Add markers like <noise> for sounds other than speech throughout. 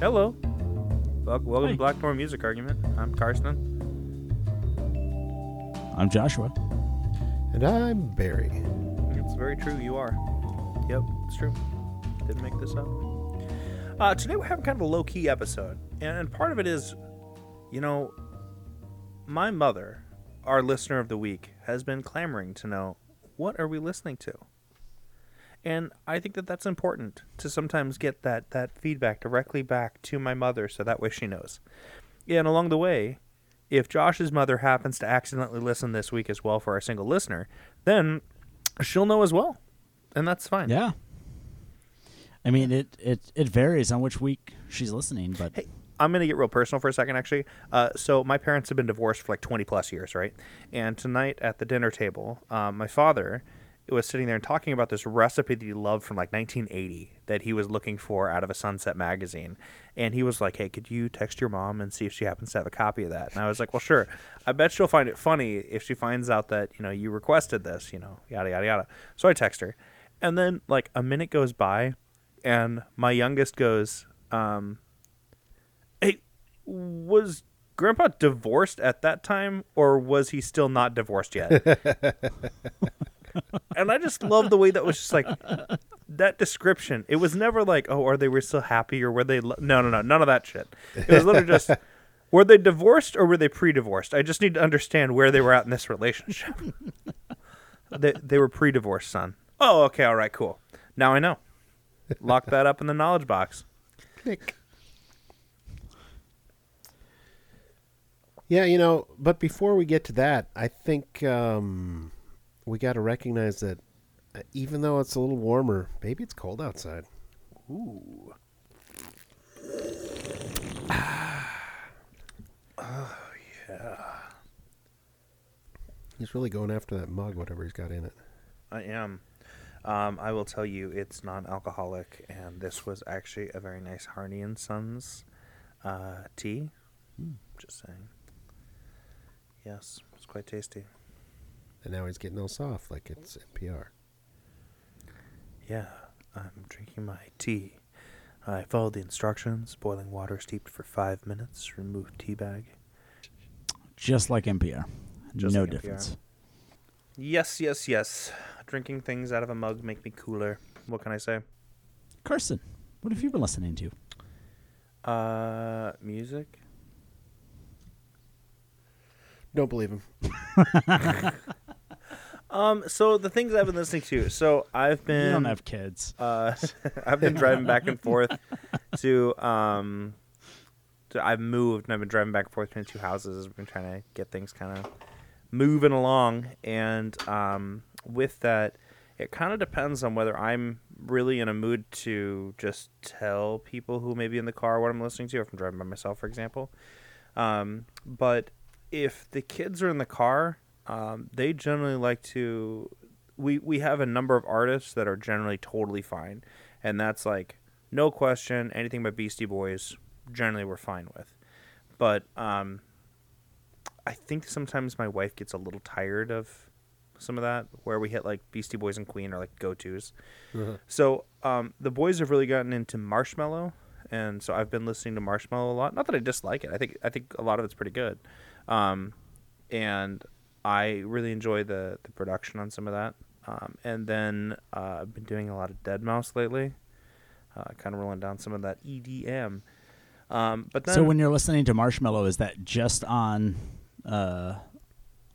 Hello. Welcome Hi. to Black Door Music Argument. I'm Karsten. I'm Joshua. And I'm Barry. It's very true. You are. Yep, it's true. Didn't make this up. Uh, today we're having kind of a low key episode, and, and part of it is, you know, my mother, our listener of the week, has been clamoring to know what are we listening to, and I think that that's important to sometimes get that that feedback directly back to my mother, so that way she knows. Yeah, And along the way, if Josh's mother happens to accidentally listen this week as well for our single listener, then she'll know as well, and that's fine. Yeah. I mean, it, it, it varies on which week she's listening, but Hey, I'm gonna get real personal for a second, actually. Uh, so my parents have been divorced for like 20 plus years, right? And tonight at the dinner table, um, my father was sitting there and talking about this recipe that he loved from like 1980 that he was looking for out of a Sunset magazine. And he was like, "Hey, could you text your mom and see if she happens to have a copy of that?" And I was like, "Well, sure. I bet she'll find it funny if she finds out that you know you requested this, you know, yada yada yada." So I text her, and then like a minute goes by, and my youngest goes, um, Hey, was Grandpa divorced at that time, or was he still not divorced yet? <laughs> and I just love the way that was just like that description. It was never like, oh, are they were still happy, or were they? Lo-? No, no, no, none of that shit. It was literally just, <laughs> were they divorced or were they pre-divorced? I just need to understand where they were at in this relationship. <laughs> they they were pre-divorced, son. Oh, okay, all right, cool. Now I know. Lock that up in the knowledge box. Click. Yeah, you know, but before we get to that, I think um, we got to recognize that uh, even though it's a little warmer, maybe it's cold outside. Ooh. Oh, <sighs> yeah. <sighs> He's really going after that mug, whatever he's got in it. I am. Um, I will tell you, it's non-alcoholic, and this was actually a very nice Harney and Sons uh, tea. Just saying. Yes, it's quite tasty. And now he's getting all soft like it's NPR. Yeah, I'm drinking my tea. I followed the instructions: boiling water steeped for five minutes. Remove tea bag. just like NPR. Just no like NPR. difference. Yes, yes, yes. Drinking things out of a mug make me cooler. What can I say? Karsten, what have you been listening to? Uh, music. Don't believe him. <laughs> Um, so the things I've been listening to. So I've been. you don't have kids. Uh, <laughs> I've been driving back and forth to um, to, I've moved and I've been driving back and forth between two houses. I've been trying to get things kind of moving along, and um, with that, it kind of depends on whether I'm really in a mood to just tell people who may be in the car what I'm listening to, if I'm driving by myself, for example. Um, but if the kids are in the car, um, they generally like to. We we have a number of artists that are generally totally fine, and that's like no question anything but Beastie Boys. Generally, we're fine with, but um, I think sometimes my wife gets a little tired of some of that, where we hit like Beastie Boys and Queen are like go tos. So um, the boys have really gotten into Marshmello, and so I've been listening to Marshmello a lot. Not that I dislike it. I think I think a lot of it's pretty good, um, and I really enjoy the the production on some of that. Um, and then uh, I've been doing a lot of Dead Mouse lately, uh, kind of rolling down some of that EDM. Um, but then so when you're listening to Marshmello, is that just on uh,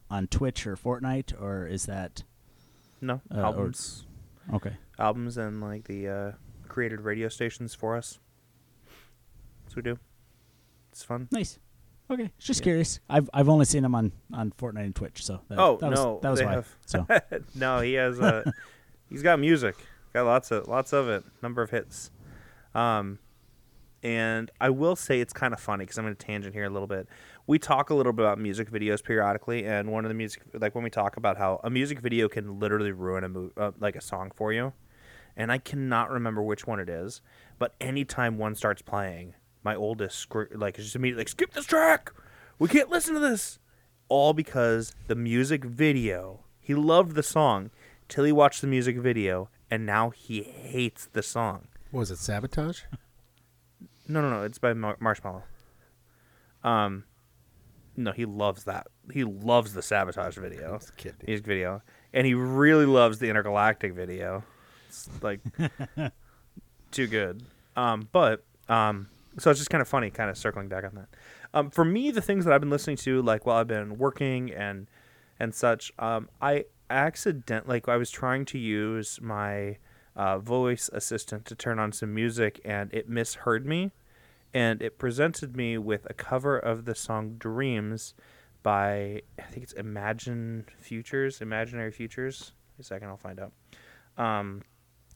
on Twitch or Fortnite, or is that no uh, or- albums, okay? albums, and like the uh, created radio stations for us. What we do. It's fun. Nice. Okay, just Yeah. curious. I've I've only seen him on on Fortnite and Twitch, so that, Oh, that was, no, that was why. have- So <laughs> no, he has uh <laughs> he's got music. Got lots of lots of it. Number of hits. Um and I will say it's kind of funny because I'm going to tangent here a little bit. We talk a little bit about music videos periodically, and one of the music, like when we talk about how a music video can literally ruin a mo- uh, like a song for you, and I cannot remember which one it is, but anytime one starts playing, my oldest like is just immediately like skip this track, we can't listen to this, all because the music video. He loved the song till he watched the music video, and now he hates the song. What was it sabotage? No, no, no. It's by Mar- Marshmello. Um, no, he loves that. He loves the sabotage video, <laughs> kidding. music video, and he really loves the intergalactic video. It's like <laughs> too good. Um, but um, so it's just kind of funny, kind of circling back on that. Um, for me, the things that I've been listening to, like while I've been working and and such, um, I accident like I was trying to use my uh, voice assistant to turn on some music, and it misheard me, and it presented me with a cover of the song "Dreams" by I think it's Imagine Futures, Imaginary Futures. Wait a second, I'll find out. Um,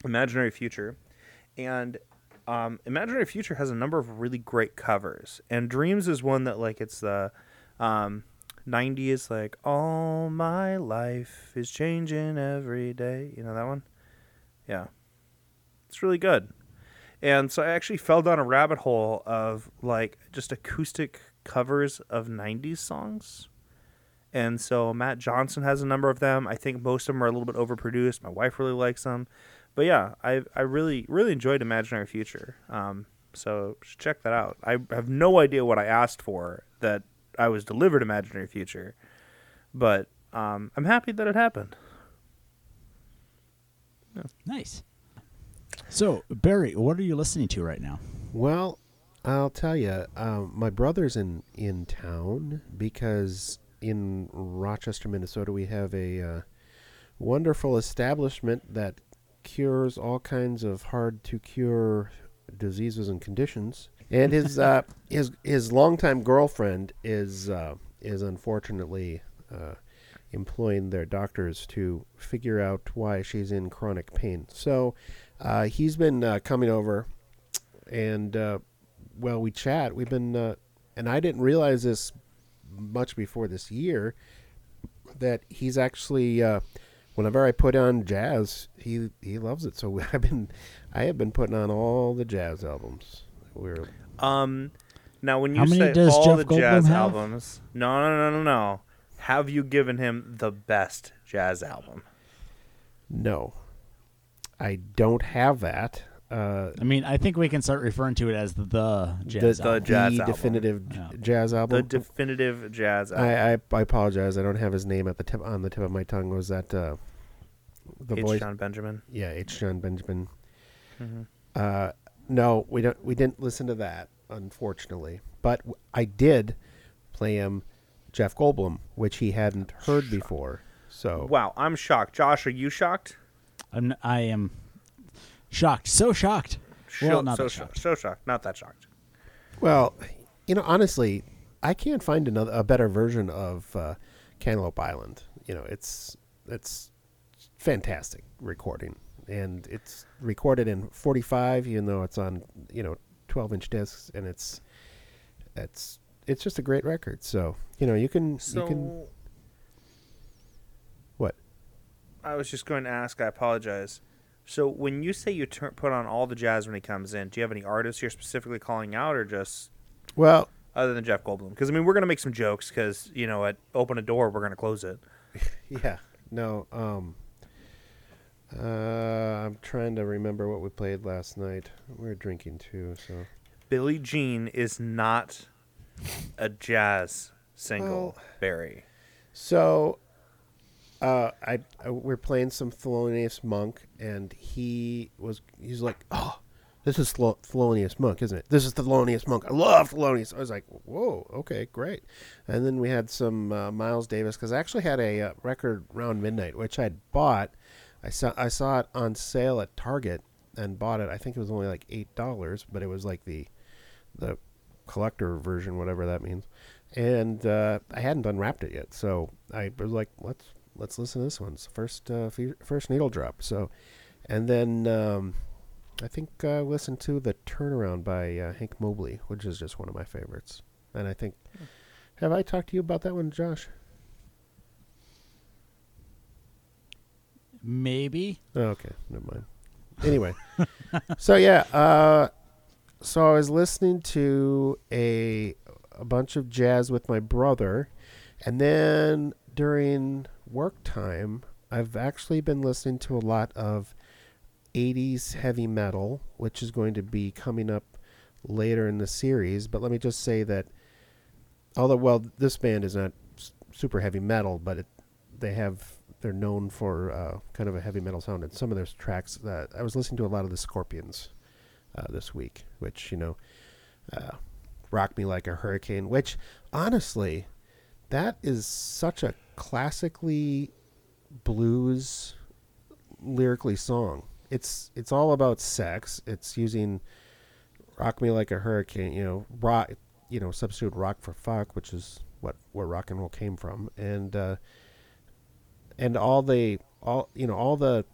Imaginary Future, and um, Imaginary Future has a number of really great covers, and Dreams is one that like it's the um, 90s like all my life is changing every day. You know that one? Yeah, it's really good. And so I actually fell down a rabbit hole of like just acoustic covers of 90s songs. And so Matt Johnson has a number of them. I think most of them are a little bit overproduced. My wife really likes them but yeah, I I really really enjoyed Imaginary Future. Um, so check that out. I have no idea what I asked for that I was delivered Imaginary Future, but um, I'm happy that it happened. Nice. So Barry, what are you listening to right now? Well, I'll tell you, um, my brother's in in town because in Rochester, Minnesota, we have a uh, wonderful establishment that cures all kinds of hard to cure diseases and conditions. And his uh, <laughs> his his longtime girlfriend is uh, is unfortunately uh, employing their doctors to figure out why she's in chronic pain. So uh, he's been uh, coming over, and uh, well, we chat. We've been, uh, and I didn't realize this much before this year that he's actually. Whenever I put on jazz, he he loves it. So <laughs> I've been, I have been putting on all the jazz albums. We're Um, now when you How many say all Jeff the Goldblum jazz have? albums, no, no, no, no, no. Have you given him the best jazz album? no, I don't have that. Uh, I mean, I think we can start referring to it as the, the jazz The- the album. jazz the album. definitive Yeah. jazz album. The definitive jazz album. I, I I apologize. I don't have his name at the tip on the tip of my tongue. Was that uh, the H. voice? Jon Benjamin. Yeah, H. Jon Benjamin. hmm Uh, no, we don't. We didn't listen to that, unfortunately. But w- I did play him Jeff Goldblum, which he hadn't heard before. So Wow, I'm shocked. Josh, are you shocked? I'm, I am shocked. So shocked. Well, Sho- not so that shocked. shocked. So shocked. Not that shocked. well, you know, honestly, I can't find another a better version of uh, Cantaloupe Island. You know, it's it's fantastic recording, and it's recorded in 45, even though it's on you know 12 inch discs, and it's it's it's just a great record. So you know, you can So you can what I was just going to ask. I apologize. So when you say you turn, put on all the jazz when he comes in, do you have any artists you're specifically calling out, or just well other than Jeff Goldblum? Because I mean, we're gonna make some jokes. Because you know, at open a door, we're gonna close it. <laughs> yeah no um uh i'm trying to remember what we played last night we were drinking too so Billie Jean is not a jazz single. Well- Barry. so uh I, I we're playing some Thelonious Monk and he was he's like oh this is Thel- Thelonious Monk isn't it? This is Thelonious Monk. I love Thelonious. I was like whoa okay great. And then we had some uh, Miles Davis because I actually had a uh, record round midnight which I'd bought. I saw I saw it on sale at Target and bought it. I think it was only like eight dollars but it was like the the collector version whatever that means. And uh, I hadn't unwrapped it yet so I was like let's let's listen to this one. It's the first uh, fe- first needle drop. So and then um, I think uh, listened to the turnaround by uh, Hank Mobley which is just one of my favorites. And I think have I talked to you about that one Josh? Maybe. Oh, okay, never mind. Anyway, <laughs> so yeah, uh, so I was listening to a a bunch of jazz with my brother, and then during work time, I've actually been listening to a lot of '80s heavy metal, which is going to be coming up later in the series. But let me just say that, although well, this band is not super heavy metal, but it, they have they're known for uh, kind of a heavy metal sound. And some of their tracks that I was listening to a lot of the Scorpions uh, this week, which you know, uh, rock me like a hurricane. Which honestly, that is such a classically blues lyrically song. It's it's all about sex. It's using rock me like a hurricane, you know, rock, you know, substitute rock for fuck, which is what where rock and roll came from, and uh, and all the all you know all the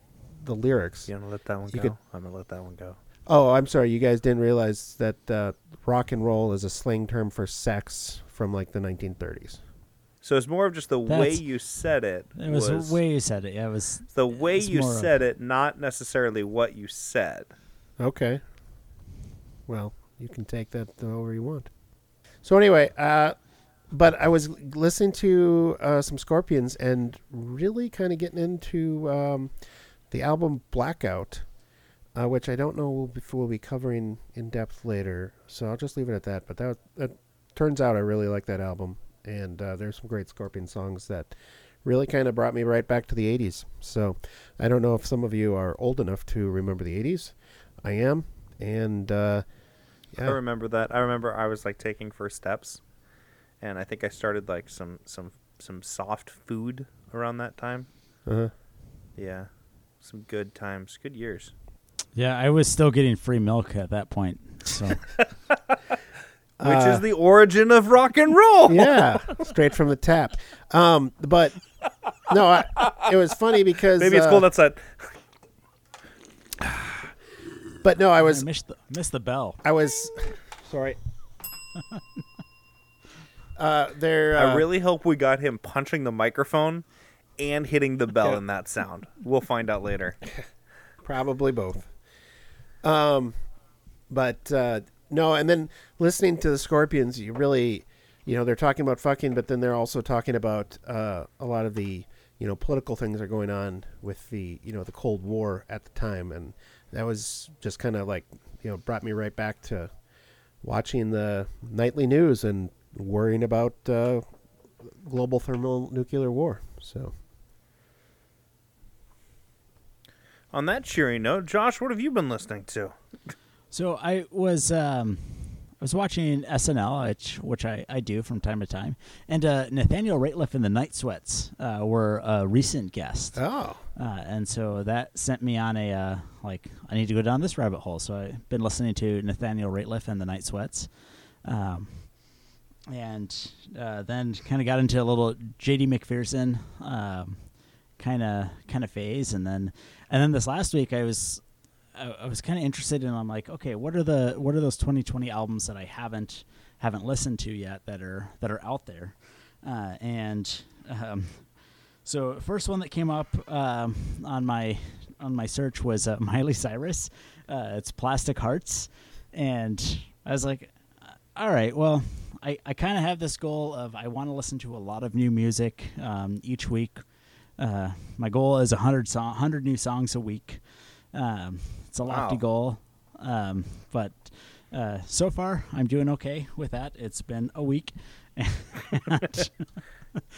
the lyrics. You gonna let that one go? could- I'm gonna let that one go. Oh, I'm sorry, you guys didn't realize that uh, rock and roll is a slang term for sex from like the 1930s. So it's more of just the way you said it. It was, the way you said it. Yeah, it was. the way it's you more of- said it, not necessarily what you said. Okay. Well, you can take that however you want. So anyway, uh, but I was listening to uh, some Scorpions and really kind of getting into um, the album Blackout, uh, which I don't know if we'll be covering in depth later. So I'll just leave it at that. But that that turns out I really like that album, and uh, there's some great Scorpion songs that really kind of brought me right back to the 80s. So I don't know if some of you are old enough to remember the 80s. I am, and uh, I remember that. I remember I was like taking first steps, and I think I started like some some some soft food around that time. uh-huh. Yeah, some good times, good years. Yeah, I was still getting free milk at that point. So <laughs> Which Uh, is the origin of rock and roll. yeah, <laughs> straight from the tap. Um, but no, I, it was funny because Maybe it's uh, cold outside. But no, I was I missed the, missed the bell. I was sorry. <laughs> uh, there. Uh, I really hope we got him punching the microphone and hitting the bell Yeah. in that sound. We'll find out later. <laughs> Probably both. Um, but uh, no, and then listening to the Scorpions, you really, you know, they're talking about fucking, but then they're also talking about uh, a lot of the, you know, political things are going on with the, you know, the Cold War at the time, and that was just kind of like, you know, brought me right back to watching the nightly news and worrying about uh, global thermonuclear war. So. On that cheery note, Josh, what have you been listening to? <laughs> So I was um, I was watching SNL, which which I, I do from time to time, and uh, Nathaniel Rateliff and the Night Sweats uh, were a recent guest, Oh. uh, and so that sent me on a uh, like I need to go down this rabbit hole. So I've been listening to Nathaniel Rateliff and the Night Sweats, um, and uh, then kind of got into a little J.D. McPherson kind of kind of phase, and then and then this last week I was I, I was kind of interested in. I'm like, okay, what are the what are those 2020 albums that I haven't haven't listened to yet that are that are out there, uh, and um, so first one that came up um, on my on my search was uh, <laughs> Miley Cyrus. Uh, it's Plastic Hearts, and I was like, uh, all right, well. I, I kind of have this goal of I want to listen to a lot of new music um, each week. Uh, my goal is 100, song, 100 new songs a week. Um, it's a lofty Wow. goal, um, but uh, so far I'm doing okay with that. It's been a week. <laughs>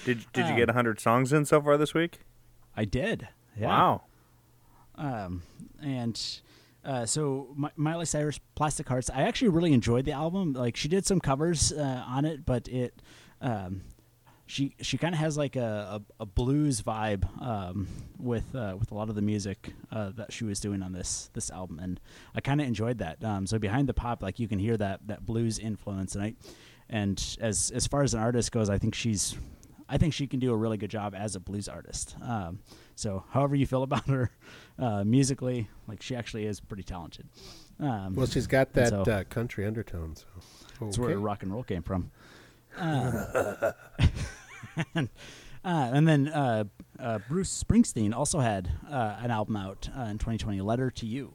Did Did you Um, get 100 songs in so far this week? I did. Yeah. Wow. Um, and uh, so Mi- Miley Cyrus, Plastic Hearts. I actually really enjoyed the album. Like she did some covers uh, on it, but it, um, she she kind of has like a, a, a blues vibe um, with uh, with a lot of the music uh, that she was doing on this this album, and I kind of enjoyed that. Um, so behind the pop, like you can hear that that blues influence, and I, and as as far as an artist goes, I think she's. I think she can do a really good job as a blues artist. Um, so, however you feel <laughs> about her uh, musically, like she actually is pretty talented. Um, Well, she's got that so- uh, country undertone. So that's where rock and roll came from. <laughs> <laughs> And, <laughs> uh, and then uh, uh, Bruce Springsteen also had uh, an album out uh, in 2020, "Letter to You."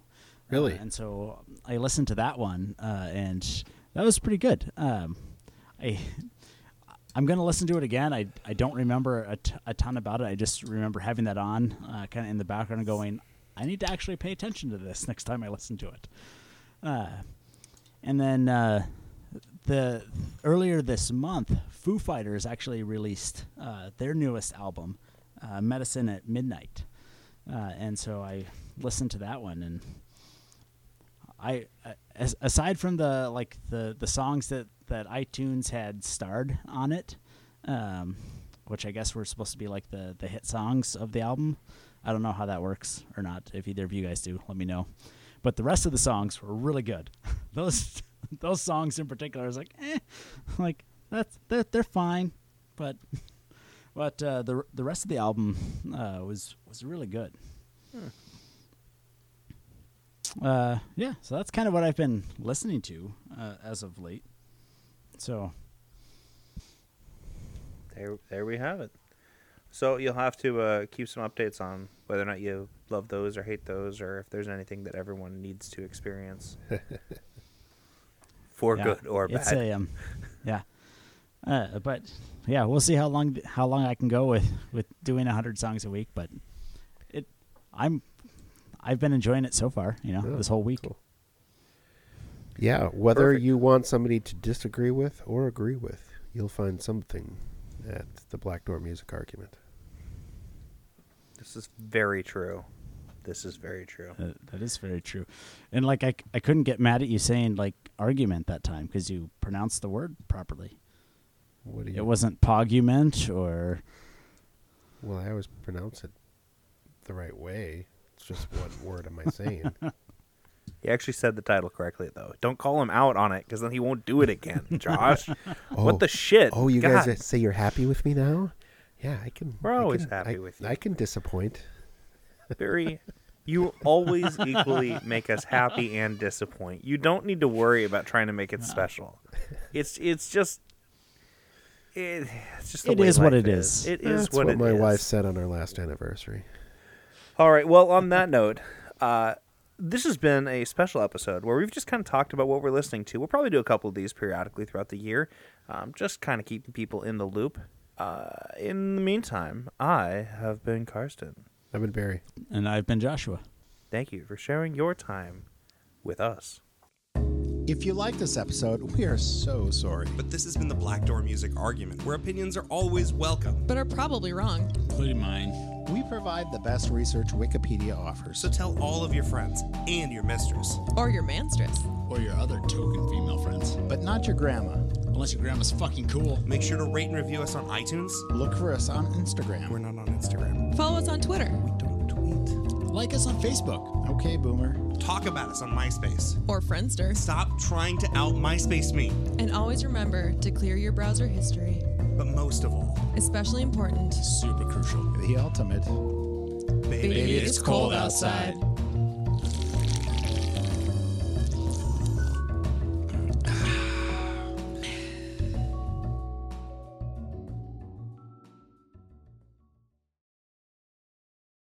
Really? Uh, and so I listened to that one, uh, and that was pretty good. Um, I I'm gonna listen to it again. I I don't remember a, t- a ton about it. I just remember having that on, uh, kind of in the background, and going, I need to actually pay attention to this next time I listen to it. Uh, And then uh, the earlier this month, Foo Fighters actually released uh, their newest album, uh, "Medicine at Midnight," uh, and so I listened to that one, and I, uh, as, aside from the like the the songs that that iTunes had starred on it, um, which I guess were supposed to be like the the hit songs of the album. I don't know how that works or not. If either of you guys do, let me know. But the rest of the songs were really good. <laughs> those <laughs> those songs in particular, I was like, eh, <laughs> like that's they're, they're fine, but <laughs> but uh, the the rest of the album uh, was was really good. Uh, yeah, so that's kind of what I've been listening to uh, as of late. So There, there we have it. So you'll have to uh, keep some updates on whether or not you love those or hate those, or if there's anything that everyone needs to experience, for yeah, good or it's bad. a um, yeah. Uh, but yeah, we'll see how long how long I can go with with doing hundred songs a week. But it, I'm, I've been enjoying it so far. You know, Yeah, this whole week. cool. Yeah, whether Perfect. you want somebody to disagree with or agree with, you'll find something at the Black Door Music Argument. This is very true. This is very true. Uh, that is very true. And like I, I couldn't get mad at you saying like argument that time because you pronounced the word properly. What do you? It wasn't pogument or Well, I always pronounce it the right way. It's just what word am I saying? <laughs> He actually said the title correctly, though. Don't call him out on it, because then he won't do it again. <laughs> Josh, Oh, what the shit? Oh, you God. guys say you're happy with me now? Yeah, I can. We're I always can- happy I- with you. I can disappoint. Very you always equally make us happy and disappoint you don't need to worry about trying to make it special it's it's just it, it's just the It way is what life it is. it is That's what, what, it my is. wife said on our last anniversary. all right well on that note uh this has been a special episode where we've just kind of talked about what we're listening to. We'll probably do a couple of these periodically throughout the year, um, just kind of keeping people in the loop. Uh, in the meantime, I have been Karsten. I've been Barry. and I've been Joshua. Thank you for sharing your time with us. If you like this episode, we are so sorry. But this has been the Black Door Music Argument, where opinions are always welcome. but are probably wrong. Including mine. We provide the best research Wikipedia offers. So tell all of your friends and your mistress. Or your manstress. Or your other token female friends. but not your grandma. Unless your grandma's fucking cool. Make sure to rate and review us on iTunes. Look for us on Instagram. We're not on Instagram. Follow us on Twitter. We Don't tweet. Like us on Facebook. Okay, Boomer. Talk about us on MySpace. Or Friendster. Stop trying to out MySpace me. And always remember to clear your browser history. But most of all, Especially important. Super crucial. The ultimate. baby, Baby, it's cold outside.